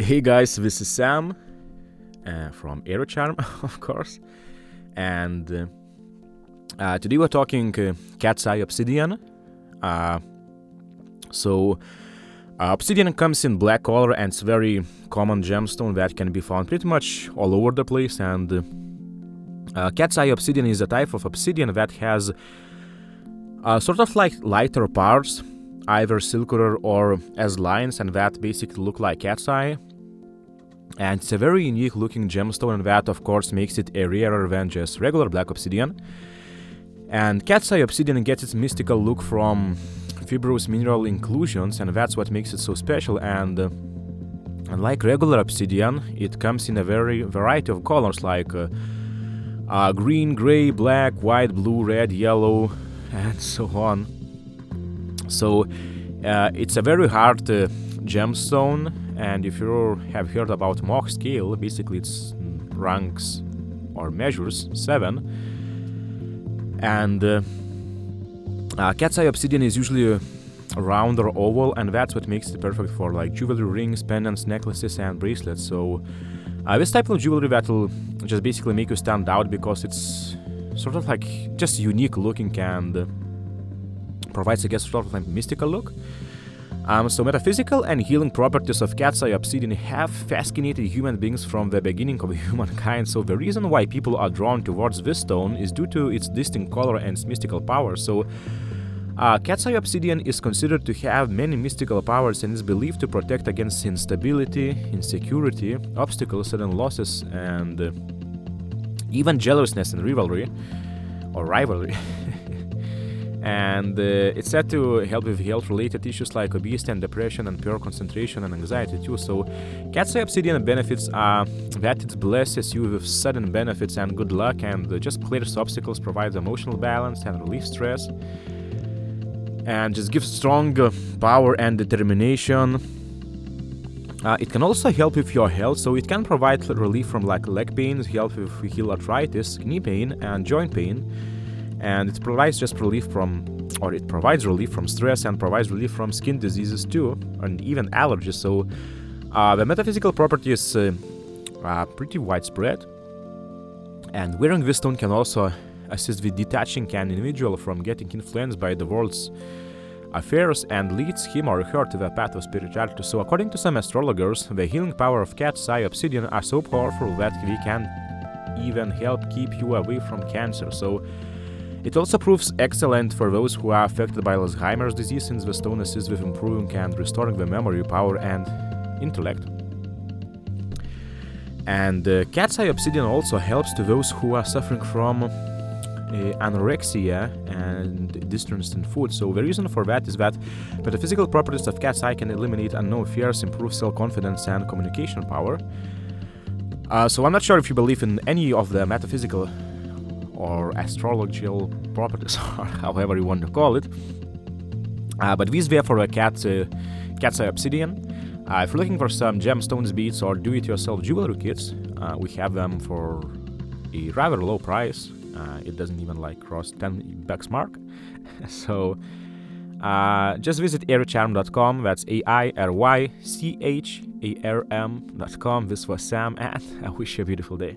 Hey guys, this is Sam uh, from Airycharm, of course, and uh, uh, today we're talking uh, Cat's Eye Obsidian. Uh, so, uh, Obsidian comes in black color and it's a very common gemstone that can be found pretty much all over the place. And Cat's Eye Obsidian is a type of obsidian that has sort of like lighter parts, either circular or as lines, and that basically look like cat's eye. And it's a very unique looking gemstone, and that of course makes it a rarer than just regular black obsidian. And cat's eye obsidian gets its mystical look from fibrous mineral inclusions, and that's what makes it so special. And uh, unlike regular obsidian, it comes in a very variety of colors like uh, uh, green, gray, black, white, blue, red, yellow, and so on. So uh, it's a very hard uh, gemstone, and if you have heard about Mohs scale, basically it's ranks or measures seven. And uh, uh, cat's eye obsidian is usually round or oval, and that's what makes it perfect for like jewelry rings, pendants, necklaces, and bracelets. So uh, this type of jewelry that will just basically make you stand out because it's sort of like just unique looking and uh, provides, I guess, sort of like mystical look. Um, so metaphysical and healing properties of cat's eye obsidian have fascinated human beings from the beginning of humankind. So the reason why people are drawn towards this stone is due to its distinct color and its mystical power. So uh, cat's eye obsidian is considered to have many mystical powers and is believed to protect against instability, insecurity, obstacles, sudden losses, and uh, even jealousness and rivalry or rivalry. and uh, it's said to help with health related issues like obesity and depression and poor concentration and anxiety too. So cat's obsidian benefits are that it blesses you with sudden benefits and good luck and just clears obstacles provides emotional balance and relieves stress. And just gives strong uh, power and determination. Uh, it can also help with your health, so it can provide relief from like leg pains, help with heel arthritis, knee pain, and joint pain and it provides just relief from or it provides relief from stress and provides relief from skin diseases too and even allergies so uh, the metaphysical properties uh, are pretty widespread and wearing this stone can also assist with detaching an individual from getting influenced by the world's affairs and leads him or her to the path of spirituality. So, according to some astrologers, the healing power of cat's eye obsidian are so powerful that they can even help keep you away from cancer. So, it also proves excellent for those who are affected by Alzheimer's disease since the stone assists with improving and restoring the memory power and intellect. And uh, cat's eye obsidian also helps to those who are suffering from uh, anorexia and distrust in food. So the reason for that is that metaphysical properties of cat's eye can eliminate unknown fears, improve self-confidence and communication power. Uh, so I'm not sure if you believe in any of the metaphysical or astrological properties, or however you want to call it. Uh, but these were for a cat, uh, cat's eye obsidian. Uh, if you're looking for some gemstones beads or do-it-yourself jewelry kits, uh, we have them for a rather low price. Uh, it doesn't even like cross 10 bucks mark. so uh, just visit airycharm.com. That's A-I-R-Y-C-H-A-R-M.com. This was Sam, and I wish you a beautiful day.